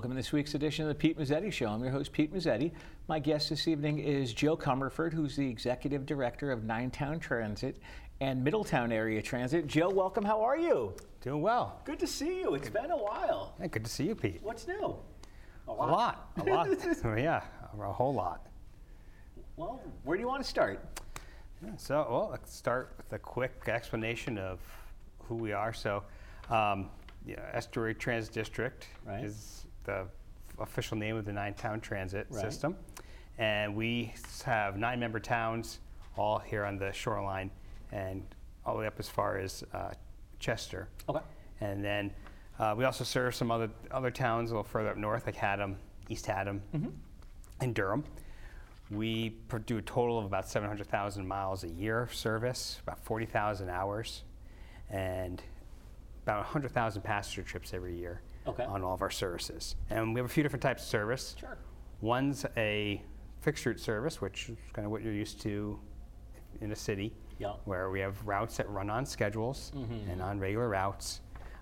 Welcome to this week's edition of the Pete Mezzetti Show. I'm your host, Pete Mezzetti. My guest this evening is Joe Comerford, who's the Executive Director of Ninetown Transit and Middletown Area Transit. Joe, welcome. How are you? Doing well. Good to see you. It's been a while. Hey, good to see you, Pete. What's new? A lot. A lot. Oh, yeah, a whole lot. Well, where do you want to start? Yeah, so, well, let's start with a quick explanation of who we are. So, um, yeah, Estuary Transit District Right. is the official name of the nine-town transit Right. system. And we have nine member towns all here on the shoreline and all the way up as far as uh, Chester. Okay. And then uh, we also serve some other, other towns a little further up north, like Haddam, East Haddam, and Durham. We do a total of about 700,000 miles a year of service, about 40,000 hours, and about 100,000 passenger trips every year Okay. on all of our services. And we have a few different types of service. Sure. One's a fixed route service, which is kind of what you're used to in a city, Yeah. where we have routes that run on schedules and on regular routes.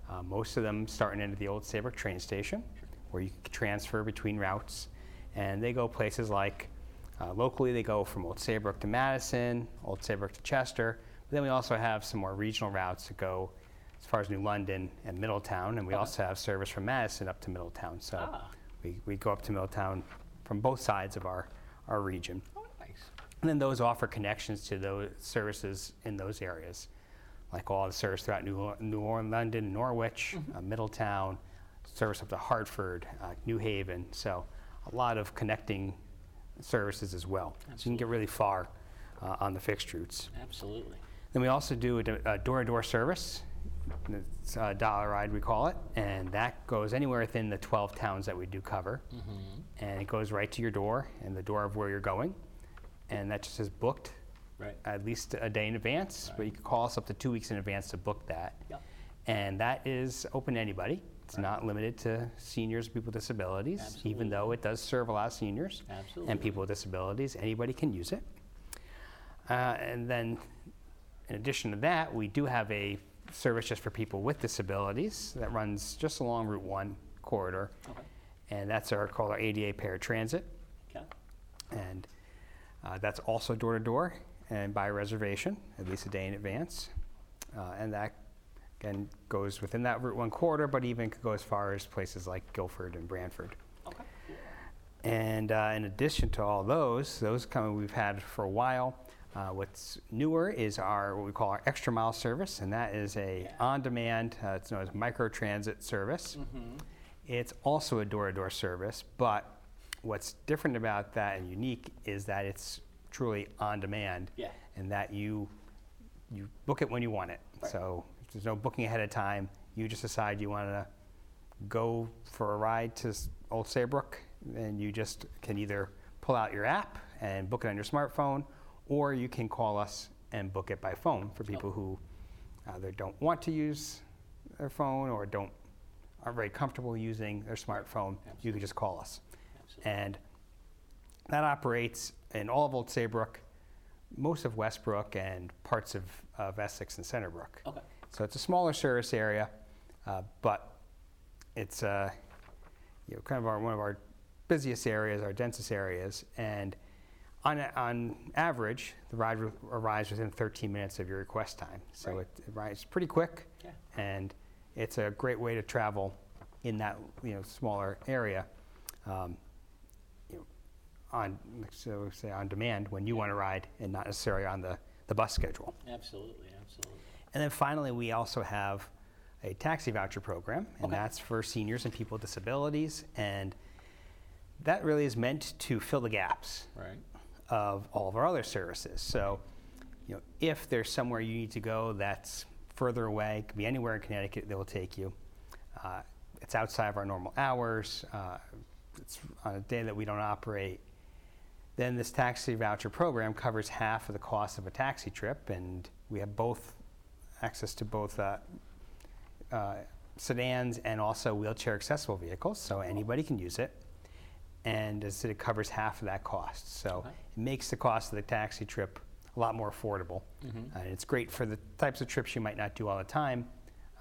Uh, most of them starting into the old Saybrook train station, where you can transfer between routes, and they go places like uh, locally they go from Old Saybrook to Madison, Old Saybrook to Chester. But then we also have some more regional routes that go as far as New London and Middletown, and we also have service from Madison up to Middletown. So Ah. we, we go up to Middletown from both sides of our, our region. Oh, nice. And then those offer connections to those services in those areas, like all the service throughout New, New Orleans, London, Norwich, uh, Middletown, service up to Hartford, uh, New Haven. So a lot of connecting services as well. So you can get really far uh, on the fixed routes. Absolutely. Then we also do a do- a door-to-door service. It's a dollar ride, we call it, and that goes anywhere within the 12 towns that we do cover. And it goes right to your door and the door of where you're going. And that just is booked Right. at least a day in advance, but you can call us up to two weeks in advance to book that. Yep. And that is open to anybody. It's not limited to seniors and people with disabilities, Absolutely. even though it does serve a lot of seniors Absolutely. and people with disabilities. Anybody can use it. Uh, and then, in addition to that, we do have a service just for people with disabilities that runs just along Route 1 corridor. Okay. And that's our called our ADA paratransit. Okay. And uh, that's also door to door and by reservation, at least a day in advance. Uh, and that again goes within that Route 1 corridor, but even could go as far as places like Guilford and Branford. Okay. And uh, in addition to all those, those coming we've had for a while. Uh, what's newer is our what we call our extra mile service, and that is a on-demand. Uh, it's known as micro transit service. It's also a door-to-door service, but what's different about that and unique is that it's truly on demand, Yeah. and that you you book it when you want it. Right. So there's no booking ahead of time. You just decide you want to go for a ride to Old Saybrook, and you just can either pull out your app and book it on your smartphone, or you can call us and book it by phone for people who either don't want to use their phone or don't aren't very comfortable using their smartphone. You can just call us, Absolutely. and that operates in all of Old Saybrook, most of Westbrook, and parts of, of Essex and Centerbrook. Okay. So it's a smaller service area, uh, but it's uh, you know, kind of our, one of our busiest areas, our densest areas, and on, on average, the ride arrives within 13 minutes of your request time. So Right. it, it arrives pretty quick, Yeah. and it's a great way to travel in that you know smaller area. Um, you know, on so say on demand when you want to ride, and not necessarily on the, the bus schedule. Absolutely. Absolutely. And then finally, we also have a taxi voucher program, and Okay. that's for seniors and people with disabilities. And that really is meant to fill the gaps Right. Of all of our other services. So, you know, if there's somewhere you need to go that's further away, could be anywhere in Connecticut that will take you. Uh, it's outside of our normal hours. Uh, it's on a day that we don't operate. Then this taxi voucher program covers half of the cost of a taxi trip, and we have both access to both uh, uh, sedans and also wheelchair accessible vehicles, so anybody can use it. And it covers half of that cost. So Okay. it makes the cost of the taxi trip a lot more affordable. And it's great for the types of trips you might not do all the time,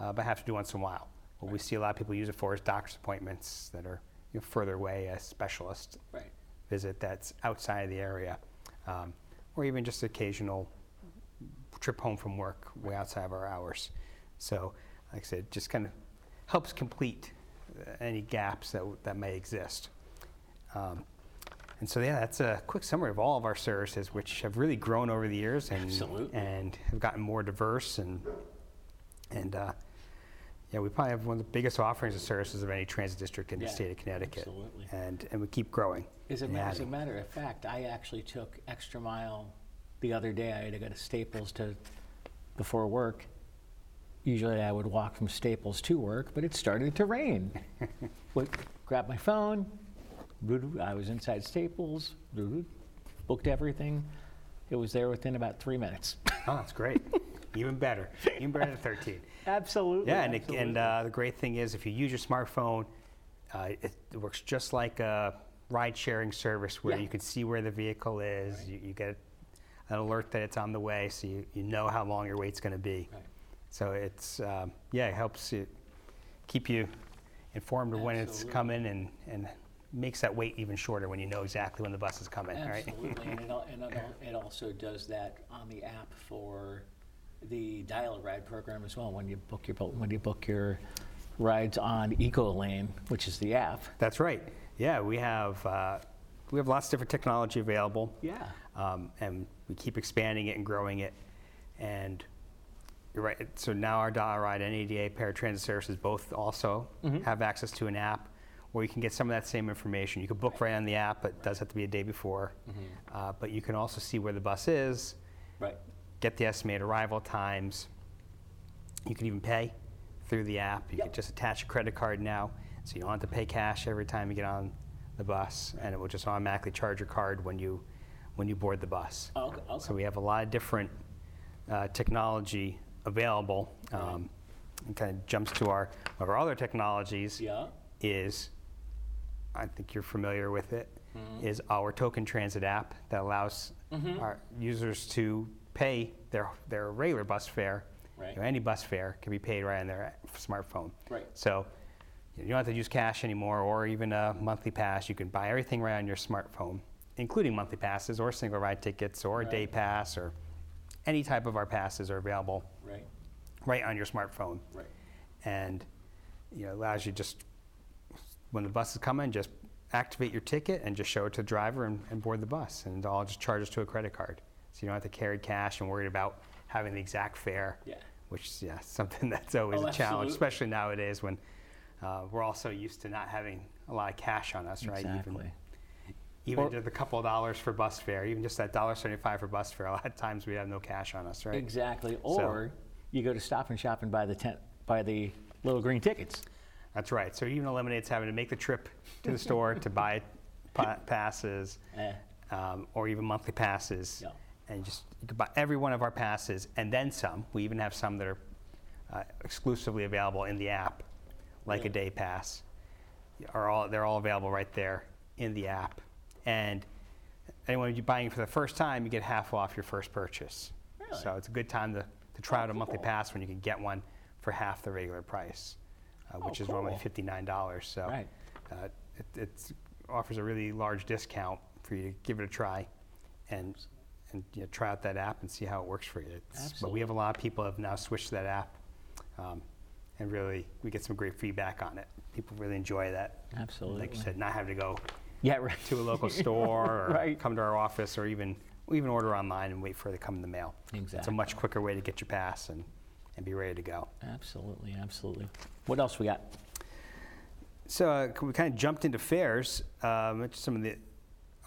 uh, but have to do once in a while. What we see a lot of people use it for is doctor's appointments that are you know, further away, a specialist Right. visit that's outside of the area, um, or even just occasional trip home from work way outside of our hours. So, like I said, it just kind of helps complete uh, any gaps that, that may exist. Um, and so, yeah, that's a quick summary of all of our services, which have really grown over the years and, Absolutely. and have gotten more diverse. And, and uh, yeah, we probably have one of the biggest offerings of services of any transit district in the state of Connecticut. absolutely. And, and we keep growing. As a, as a matter of fact, I actually took extra mile the other day. I had to go to Staples to before work. Usually I would walk from Staples to work, but it started to rain. Would grab my phone. I was inside Staples. Booked everything. It was there within about three minutes. Oh, that's great. Even better. Even better than 13. absolutely. Yeah, and, it, and uh, the great thing is if you use your smartphone, uh, it, it works just like a ride sharing service where Yeah. you can see where the vehicle is. You, you get an alert that it's on the way, so you, you know how long your wait's going to be. Right. So it's, um, yeah, it helps you keep you informed of when it's coming and, and makes that wait even shorter when you know exactly when the bus is coming, right? Absolutely, and it, al- and it al- it also does that on the app for the dial-a-ride program as well. When you book your bo- when you book your rides on EcoLane, which is the app. That's right. Yeah, we have uh, we have lots of different technology available. Yeah. Um, and we keep expanding it and growing it. And you're right. So now our Dollar Ride and ADA paratransit services both also have access to an app where you can get some of that same information. You can book right on the app, but it does have to be a day before. Uh, but you can also see where the bus is, Right. get the estimated arrival times. You can even pay through the app. You Yep. can just attach a credit card now, so you don't have to pay cash every time you get on the bus, and it will just automatically charge your card when you when you board the bus. Okay. okay. So we have a lot of different uh, technology available. Um, and kind of jumps to our one of our other technologies yeah. is, I think you're familiar with it, Mm-hmm. is our token transit app that allows our users to pay their, their regular bus fare. Right. You know, any bus fare can be paid right on their smartphone. Right. So you don't have to use cash anymore or even a monthly pass. You can buy everything right on your smartphone, including monthly passes or single ride tickets or a day pass or any type of our passes are available Right. right on your smartphone Right. and you know allows you just when the bus is coming just activate your ticket and just show it to the driver and, and board the bus and it all just charges to a credit card so you don't have to carry cash and worry about having the exact fare Yeah. which is yeah something that's always Oh, a challenge absolutely. especially nowadays when uh, we're also used to not having a lot of cash on us right Exactly. even even Or- just a couple of dollars for bus fare even just that dollar 75 for bus fare a lot of times we have no cash on us right Exactly. Or you go to Stop and Shop and buy the tent, buy the little green tickets. That's right. So it even eliminates having to make the trip to the store to buy pa- passes Eh. um, or even monthly passes. Yeah. And just you can buy every one of our passes and then some. We even have some that are uh, exclusively available in the app, like a day pass. Are all they're all available right there in the app. And anyone who's buying for the first time, you get half off your first purchase. Really? So it's a good time to, to try Oh, out a monthly pass when you can get one for half the regular price, uh, which Oh, is normally fifty-nine dollars. So Right. uh, it it's, offers a really large discount for you to give it a try, and and you know, try out that app and see how it works for you. It's, but we have a lot of people have now switched to that app, um, and really we get some great feedback on it. People really enjoy that. Absolutely. Like you said, not having to go Yeah. Right. to a local store or Right. come to our office or even even order online and wait for it to come in the mail. Exactly, It's a much quicker way to get your pass and, and be ready to go. Absolutely. Absolutely. What else we got? So uh, we kind of jumped into fares. Um, some of the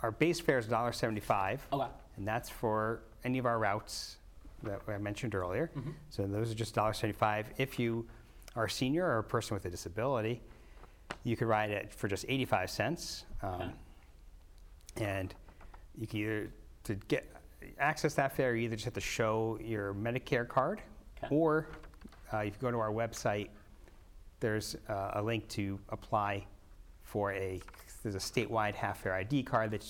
our base fare is $1.75, Okay. and that's for any of our routes that I mentioned earlier. So those are just $1.75. If you are a senior or a person with a disability, you could ride it for just 85 cents. Um, Okay. And you can either to get access that fare, you either just have to show your Medicare card. Or uh, if you go to our website, there's uh, a link to apply for a there's a statewide half fare ID card that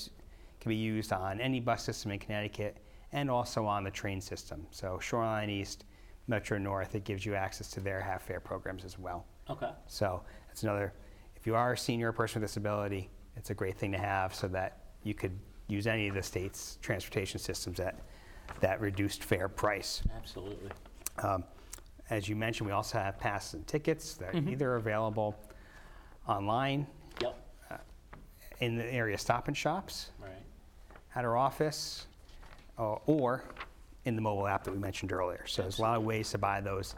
can be used on any bus system in Connecticut and also on the train system. So Shoreline East, Metro North, it gives you access to their half fare programs as well. Okay. So that's another. if you are a senior or person with disability, it's a great thing to have so that you could use any of the state's transportation systems at that reduced fare price. Absolutely. Um, As you mentioned, we also have passes and tickets that are either available online Yep. in the area stop and shops, Right. at our office, or, or in the mobile app that we mentioned earlier. So there's a lot of ways to buy those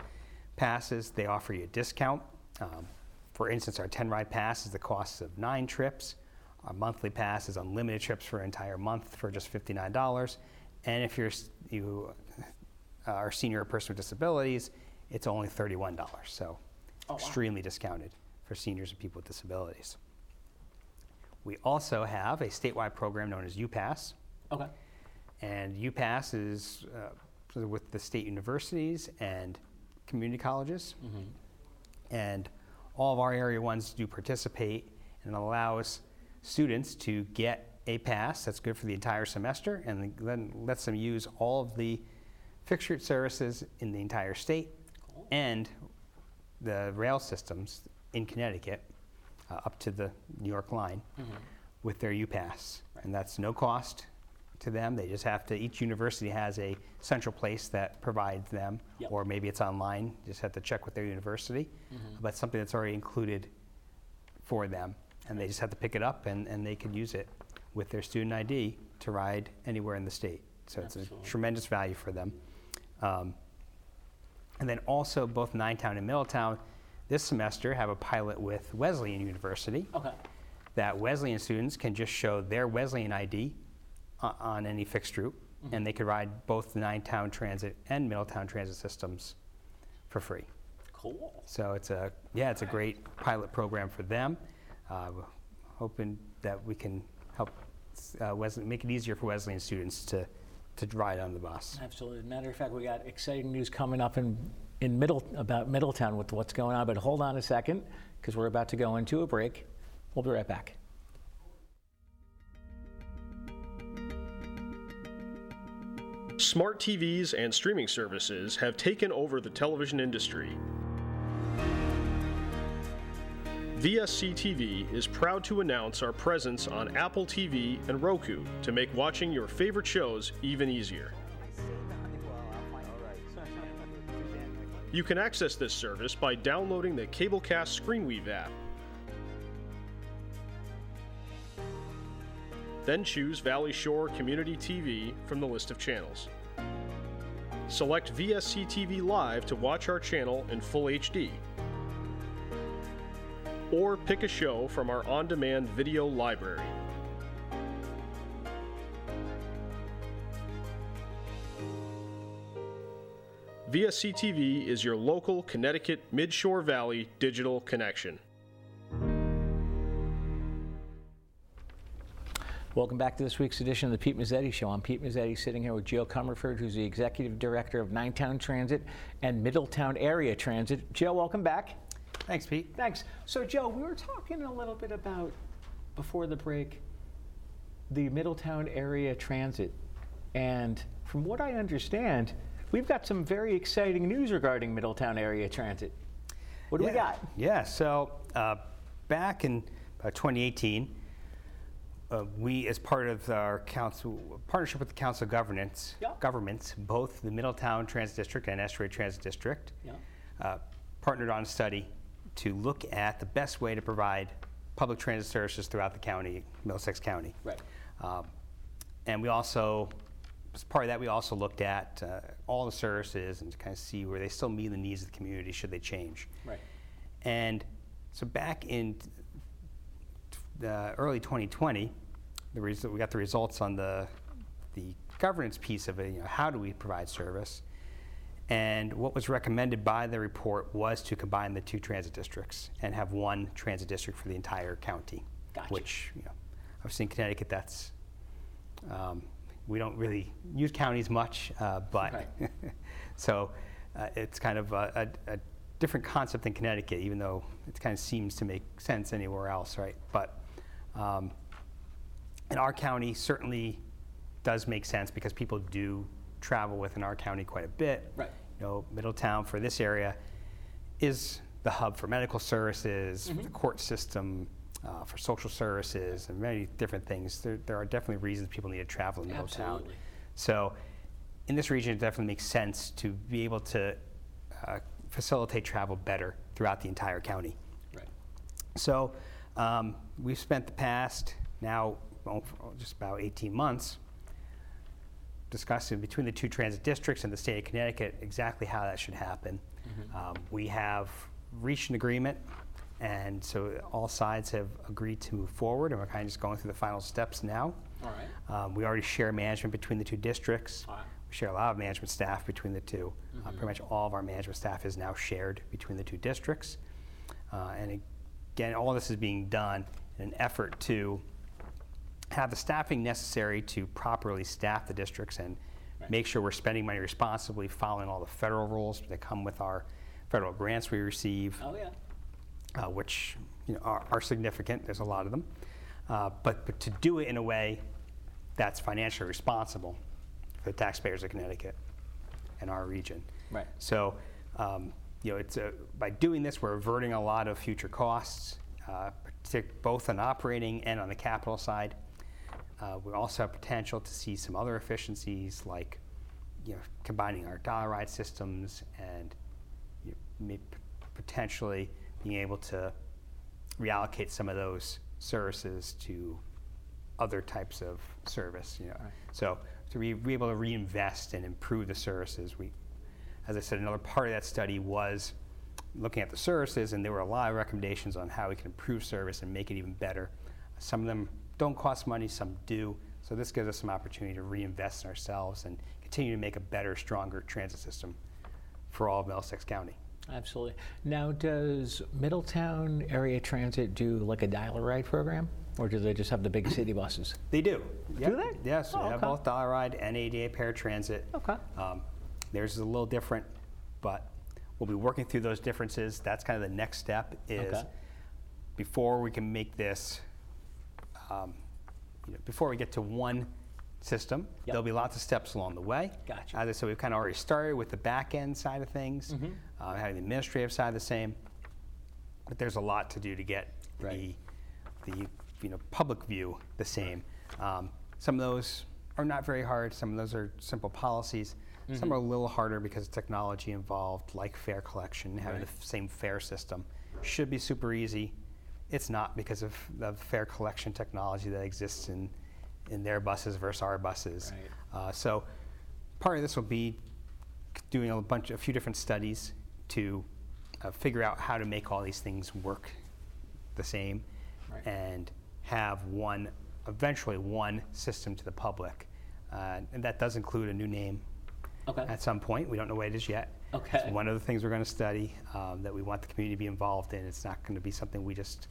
passes. They offer you a discount. Um, for instance, our 10 ride pass is the cost of nine trips. Our monthly pass is unlimited trips for an entire month for just $59. And if you're s- you uh, a senior or person with disabilities, it's only $31. So Oh, wow. extremely discounted for seniors and people with disabilities. We also have a statewide program known as UPass. Okay. And UPass is uh, with the state universities and community colleges. And all of our area ones do participate and allows students to get a pass that's good for the entire semester and then lets them use all of the fixtured services in the entire state and the rail systems in Connecticut uh, up to the New York line with their UPass. And that's no cost to them. They just have to, each university has a central place that provides them, Yep. or maybe it's online, just have to check with their university. But something that's already included for them. And they just have to pick it up and, and they can use it with their student ID to ride anywhere in the state. So it's a tremendous value for them. Um, and then also both Ninetown and Middletown this semester have a pilot with Wesleyan University Okay. that Wesleyan students can just show their Wesleyan ID o- on any fixed route, and they could ride both the Ninetown Transit and Middletown Transit systems for free. Cool. So it's a yeah, it's a great pilot program for them. Uh, hoping that we can help uh, Wesleyan, make it easier for Wesleyan students to to ride on the bus. Absolutely. Matter of fact, we got exciting news coming up in, in Middle, about Middletown with what's going on, but hold on a second, because we're about to go into a break. We'll be right back. Smart TVs and streaming services have taken over the television industry. VSC TV is proud to announce our presence on Apple TV and Roku to make watching your favorite shows even easier. You can access this service by downloading the Cablecast ScreenWeave app. Then choose Valley Shore Community TV from the list of channels. Select VSC TV Live to watch our channel in full HD. Or pick a show from our on demand video library. VSC TV is your local Connecticut Midshore Valley digital connection. Welcome back to this week's edition of the Pete Mezzetti Show. I'm Pete Mezzetti sitting here with Joe Comerford, who's the Executive Director of Ninetown Transit and Middletown Area Transit. Joe, welcome back. Thanks, Pete. Thanks. So, Joe, we were talking a little bit about, before the break, the Middletown Area Transit. And from what I understand, we've got some very exciting news regarding Middletown Area Transit. What do we got? Yeah, so uh, back in uh, 2018, uh, we, as part of our council partnership with the Council of Governance, Yeah. governments, both the Middletown Transit District and Estuary Transit District, Yeah. uh, partnered on a study to look at the best way to provide public transit services throughout the county, Middlesex County. Right. Um, and we also, as part of that, we also looked at uh, all the services and to kind of see where they still meet the needs of the community, should they change. Right. And so back in t- the early 2020, the we got the results on the, the governance piece of it, you know, how do we provide service? And what was recommended by the report was to combine the two transit districts and have one transit district for the entire county. Gotcha. Which, you know, obviously in Connecticut, that's, um, we don't really use counties much, uh, but, Right. so uh, it's kind of a, a, a different concept in Connecticut, even though it kind of seems to make sense anywhere else, right? But um, in our county, certainly does make sense because people do travel within our county quite a bit. Right. You know, Middletown for this area is the hub for medical services, for the court system, uh, for social services, and many different things. There, there are definitely reasons people need to travel in Middletown. Absolutely. So, in this region, it definitely makes sense to be able to uh, facilitate travel better throughout the entire county. Right. So um, we've spent the past now well, just about 18 months discussing between the two transit districts and the state of Connecticut exactly how that should happen. Um, we have reached an agreement, and so all sides have agreed to move forward, and we're kind of just going through the final steps now. All right. Um, we already share management between the two districts. Right. We share a lot of management staff between the 2 Uh, pretty much all of our management staff is now shared between the two districts. Uh, and again, all this is being done in an effort to have the staffing necessary to properly staff the districts and Right. make sure we're spending money responsibly, following all the federal rules that come with our federal grants we receive Oh, yeah. uh, which you know, are, are significant. There's a lot of them. Uh, but, but to do it in a way that's financially responsible for the taxpayers of Connecticut and our region. Right. So, um, you know, it's a, by doing this, we're averting a lot of future costs, uh, both on operating and on the capital side. Uh, we also have potential to see some other efficiencies, like you know, combining our ride systems and you know, potentially being able to reallocate some of those services to other types of service. You know, Right. so to be, be able to reinvest and improve the services, we, as I said, another part of that study was looking at the services, and there were a lot of recommendations on how we can improve service and make it even better. Some of them don't cost money, some do. So this gives us some opportunity to reinvest in ourselves and continue to make a better, stronger transit system for all of Middlesex County. Absolutely. Now, does Middletown Area Transit do like a dial a ride program, or do they just have the big city buses? They do. Yep. they? Yes, Oh, they have okay. both Dollar Ride and ADA Paratransit. Okay. Um, theirs is a little different, but we'll be working through those differences. That's kind of the next step is Okay. before we can make this, um, you know, before we get to one system, Yep. there'll be lots of steps along the way. Gotcha. As I said, we've kind of already started with the back end side of things, Mm-hmm. uh, having the administrative side the same. But there's a lot to do to get Right. the, the you know, public view the same. Um, some of those are not very hard. Some of those are simple policies. Mm-hmm. Some are a little harder because of technology involved, like fare collection, having Right. the f- same fare system. Should be super easy. It's not because of the fare collection technology that exists in, in their buses versus our buses. Right. Uh, so part of this will be doing a bunch, a few different studies to uh, figure out how to make all these things work the same Right. and have one, eventually one system to the public. Uh, and that does include a new name Okay. at some point. We don't know what it is yet. Okay. It's one of the things we're going to study um, that we want the community to be involved in. It's not going to be something we just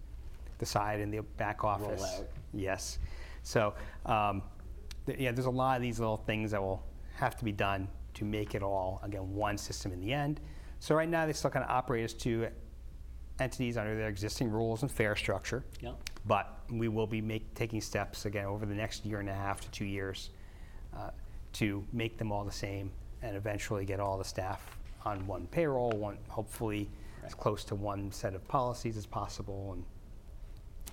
decide in the back office. Yes. So, um, th- yeah, there's a lot of these little things that will have to be done to make it all, again, one system in the end. So right now, they still kind of operate as two entities under their existing rules and fare structure. Yep. But we will be make, taking steps again over the next year and a half to two years uh, to make them all the same and eventually get all the staff on one payroll, one hopefully as close to one set of policies as possible, and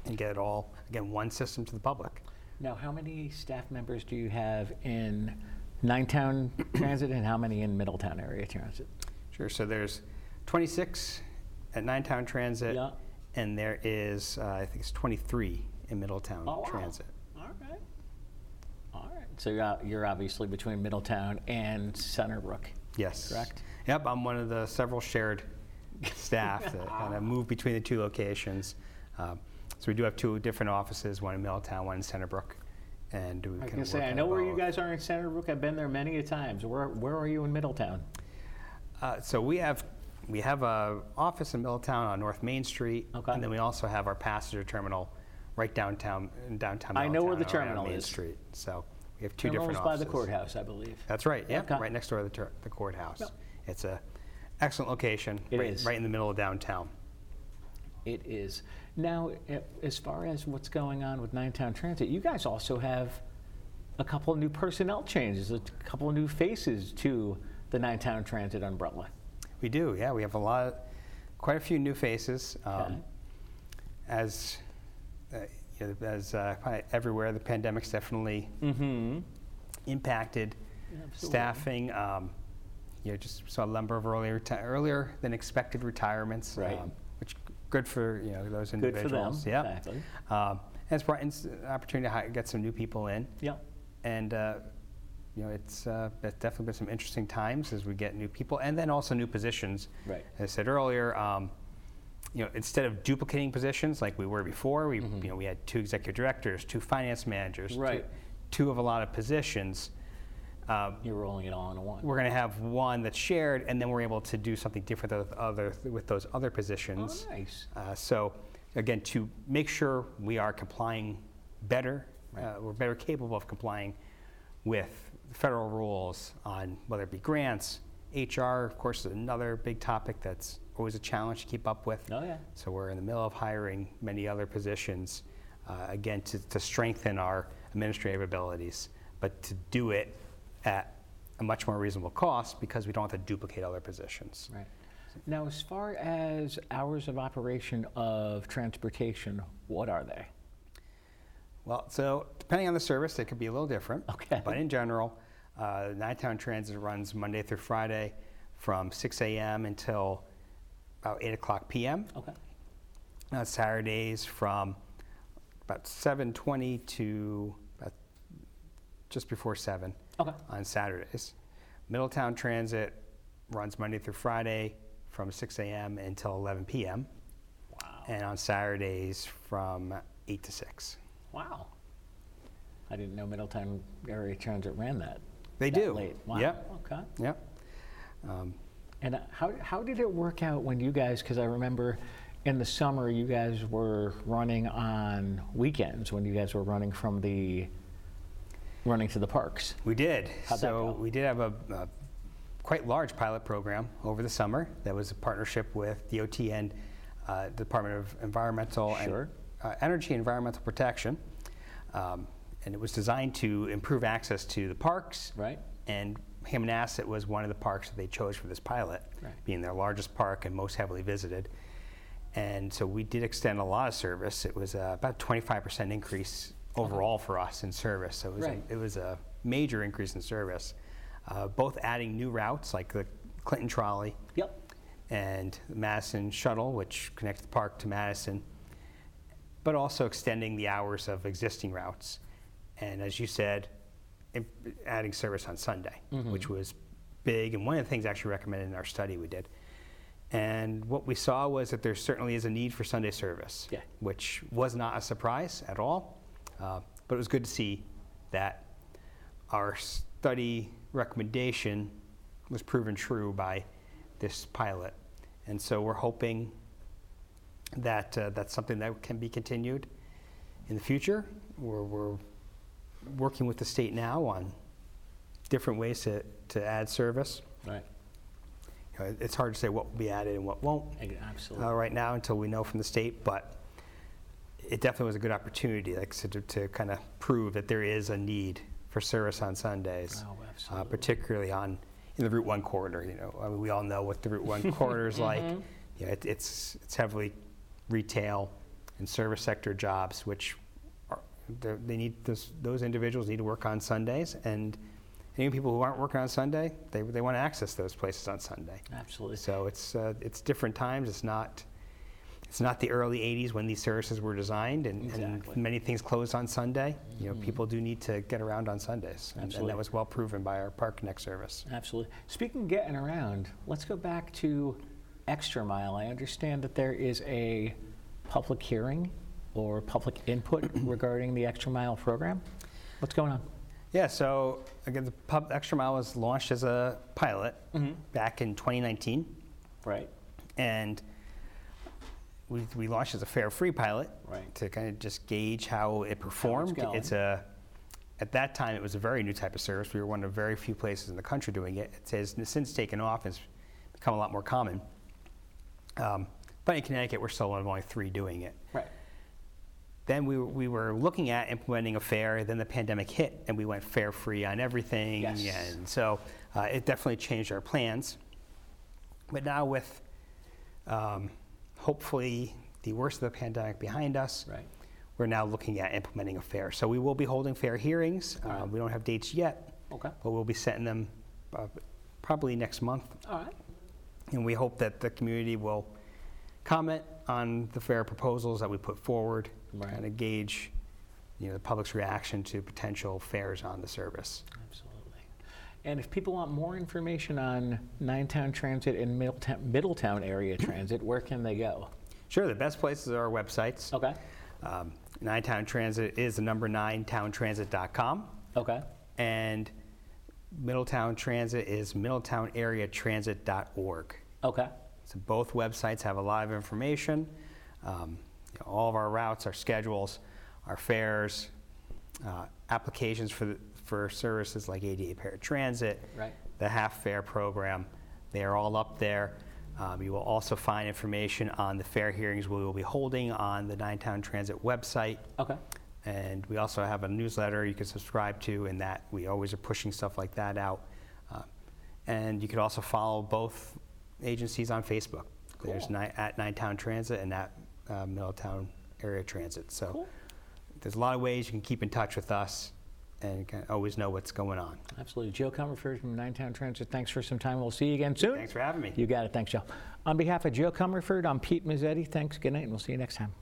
and get it all again one system to the public. Now, how many staff members do you have in Ninetown Transit, and how many in Middletown Area Transit? Sure. So there's 26 at Ninetown Transit, Yeah. and there is uh, I think it's 23 in Middletown Oh, wow. Transit. All right. All right. So you're, out- you're obviously between Middletown and Centerbrook. Yes. Correct? Yep, I'm one of the several shared staff that kind of move between the two locations. Um, so we do have two different offices, one in Middletown, one in Centerbrook, and we I can say, I know where you guys are in Centerbrook. I've been there many a times. Where, where are you in Middletown? Uh, so we have we have a office in Middletown on North Main Street, Okay. and then we also have our passenger terminal right downtown in downtown. I know where the terminal Main is. Street. So we have two different offices. by the courthouse, I believe. That's right. Yeah, Okay. right next door to the, tur- the courthouse. Yep. It's a excellent location. It right, is. right in the middle of downtown. It is. Now, as far as what's going on with Ninetown Transit, you guys also have a couple of new personnel changes, a couple of new faces to the Ninetown Transit umbrella. We do, yeah. We have a lot. of, quite a few new faces. Um. As uh, you know, as uh, everywhere, the pandemic's definitely Mm-hmm. impacted staffing. Um, you know, just saw a number of earlier reti- earlier than expected retirements, Right. um, good for you know those Good for individuals. them. Yeah. Exactly. Um, and it's brought in an opportunity to get some new people in, Yeah. and uh, you know it's uh, it's definitely been some interesting times as we get new people, and then also new positions. Right. As I said earlier, um, you know, instead of duplicating positions like we were before, we you know we had two executive directors, two finance managers, two- two, of a lot of positions. Um, You're rolling it all into one. we're going to have one that's shared, and then we're able to do something different with other with those other positions. Oh, nice. Uh, so, again, to make sure we are complying better, uh, we're better capable of complying with federal rules on whether it be grants, HR, of course, is another big topic that's always a challenge to keep up with. Oh, yeah. So we're in the middle of hiring many other positions, uh, again, to, to strengthen our administrative abilities, but to do it at a much more reasonable cost because we don't have to duplicate other positions. Right. Now, as far as hours of operation of transportation, what are they? Well, so depending on the service, they could be a little different. Okay. But in general, uh, Nine-Town Transit runs Monday through Friday from 6 a.m. until about 8 o'clock p.m. Okay. on Saturdays from about 7:20 to about just before 7 Okay. on Saturdays. Middletown Transit runs Monday through Friday from 6 a.m. until 11 p.m. Wow. and on Saturdays from 8 to 6. Wow. I didn't know Middletown Area Transit ran that. They that do. Late. Wow. Yep. Okay. Yep. Um, And uh, how, how did it work out when you guys, because I remember in the summer you guys were running on weekends when you guys were running from the, running to the parks. We did. How'd so we did have a, a quite large pilot program over the summer. That was a partnership with DOT and uh, Department of Environmental Sure. and uh, Energy and Environmental Protection, um, and it was designed to improve access to the parks. Right. And Hammonasset was one of the parks that they chose for this pilot, Right. being their largest park and most heavily visited. And so we did extend a lot of service. It was uh, about 25% increase overall for us in service. So it was, Right. a, it was a major increase in service, uh, both adding new routes like the Clinton Trolley Yep. and the Madison Shuttle, which connects the park to Madison, but also extending the hours of existing routes. And as you said, adding service on Sunday, which was big, and one of the things actually recommended in our study we did. And what we saw was that there certainly is a need for Sunday service, Yeah. which was not a surprise at all. Uh, but it was good to see that our study recommendation was proven true by this pilot. And so we're hoping that uh, that's something that can be continued in the future. We're, we're working with the state now on different ways to, to add service. Right. You know, it- it's hard to say what will be added and what won't Absolutely. uh, right now until we know from the state, but it definitely was a good opportunity, like I said, to, to kind of prove that there is a need for service on Sundays, Oh, uh, particularly on in the Route One corridor. You know, I mean, we all know what the Route One corridor is like. Yeah, it, it's it's heavily retail and service sector jobs, which are, they're- need this, those individuals need to work on Sundays, and any people who aren't working on Sunday, they they want to access those places on Sunday. Absolutely. So it's uh, it's different times. It's not it's not the early '80s when these services were designed, and, Exactly. Mm-hmm. and many things closed on Sunday. You know, people do need to get around on Sundays, and, and that was well proven by our Park Connect service. Absolutely. Speaking of getting around, let's go back to Extra Mile. I understand that there is a public hearing or public input regarding the Extra Mile program. What's going on? Yeah. So again, the pub Extra Mile was launched as a pilot back in 2019, Right. and we, we launched as a fare free pilot Right. to kind of just gauge how it performed. going. It's a at that time it was a very new type of service. We were one of very few places in the country doing it. It has since taken off. It's become a lot more common. Um, but in Connecticut, we're still one of only three doing it. Right. Then we, were- we were looking at implementing a fare, then the pandemic hit, and we went fare free on everything. Yes. And so uh, it definitely changed our plans. But now with um, hopefully the worst of the pandemic behind us, Right. we're now looking at implementing a fare. So we will be holding fare hearings. Uh, we don't have dates yet, Okay. but we'll be setting them uh, probably next month. All right. And we hope that the community will comment on the fare proposals that we put forward, Right. kind of gauge, you know, the public's reaction to potential fares on the service. Absolutely. And if people want more information on Ninetown Transit and Middletown, Middletown Area Transit, where can they go? Sure, the best places are our websites. Okay. Um, Nine Town Transit is the number nine, towntransit.com. Okay. And Middletown Transit is middletownareatransit.org. Okay. So both websites have a lot of information. Um, you know, all of our routes, our schedules, our fares, uh, applications for, the, for services like ADA paratransit, Right. the half fare program. They are all up there. Um, you will also find information on the fare hearings we will be holding on the Ninetown Transit website. Okay. And we also have a newsletter you can subscribe to, and that we always are pushing stuff like that out. Uh, and you could also follow both agencies on Facebook. There's Cool. ni- at Nine Town Transit and at uh, Middletown Area Transit. So Cool. there's a lot of ways you can keep in touch with us and can always know what's going on. Absolutely. Joe Comerford from Ninetown Transit, thanks for some time. We'll see you again soon. Thanks for having me. You got it. Thanks, Joe. On behalf of Joe Comerford, I'm Pete Mezzetti. Thanks. Good night, and we'll see you next time.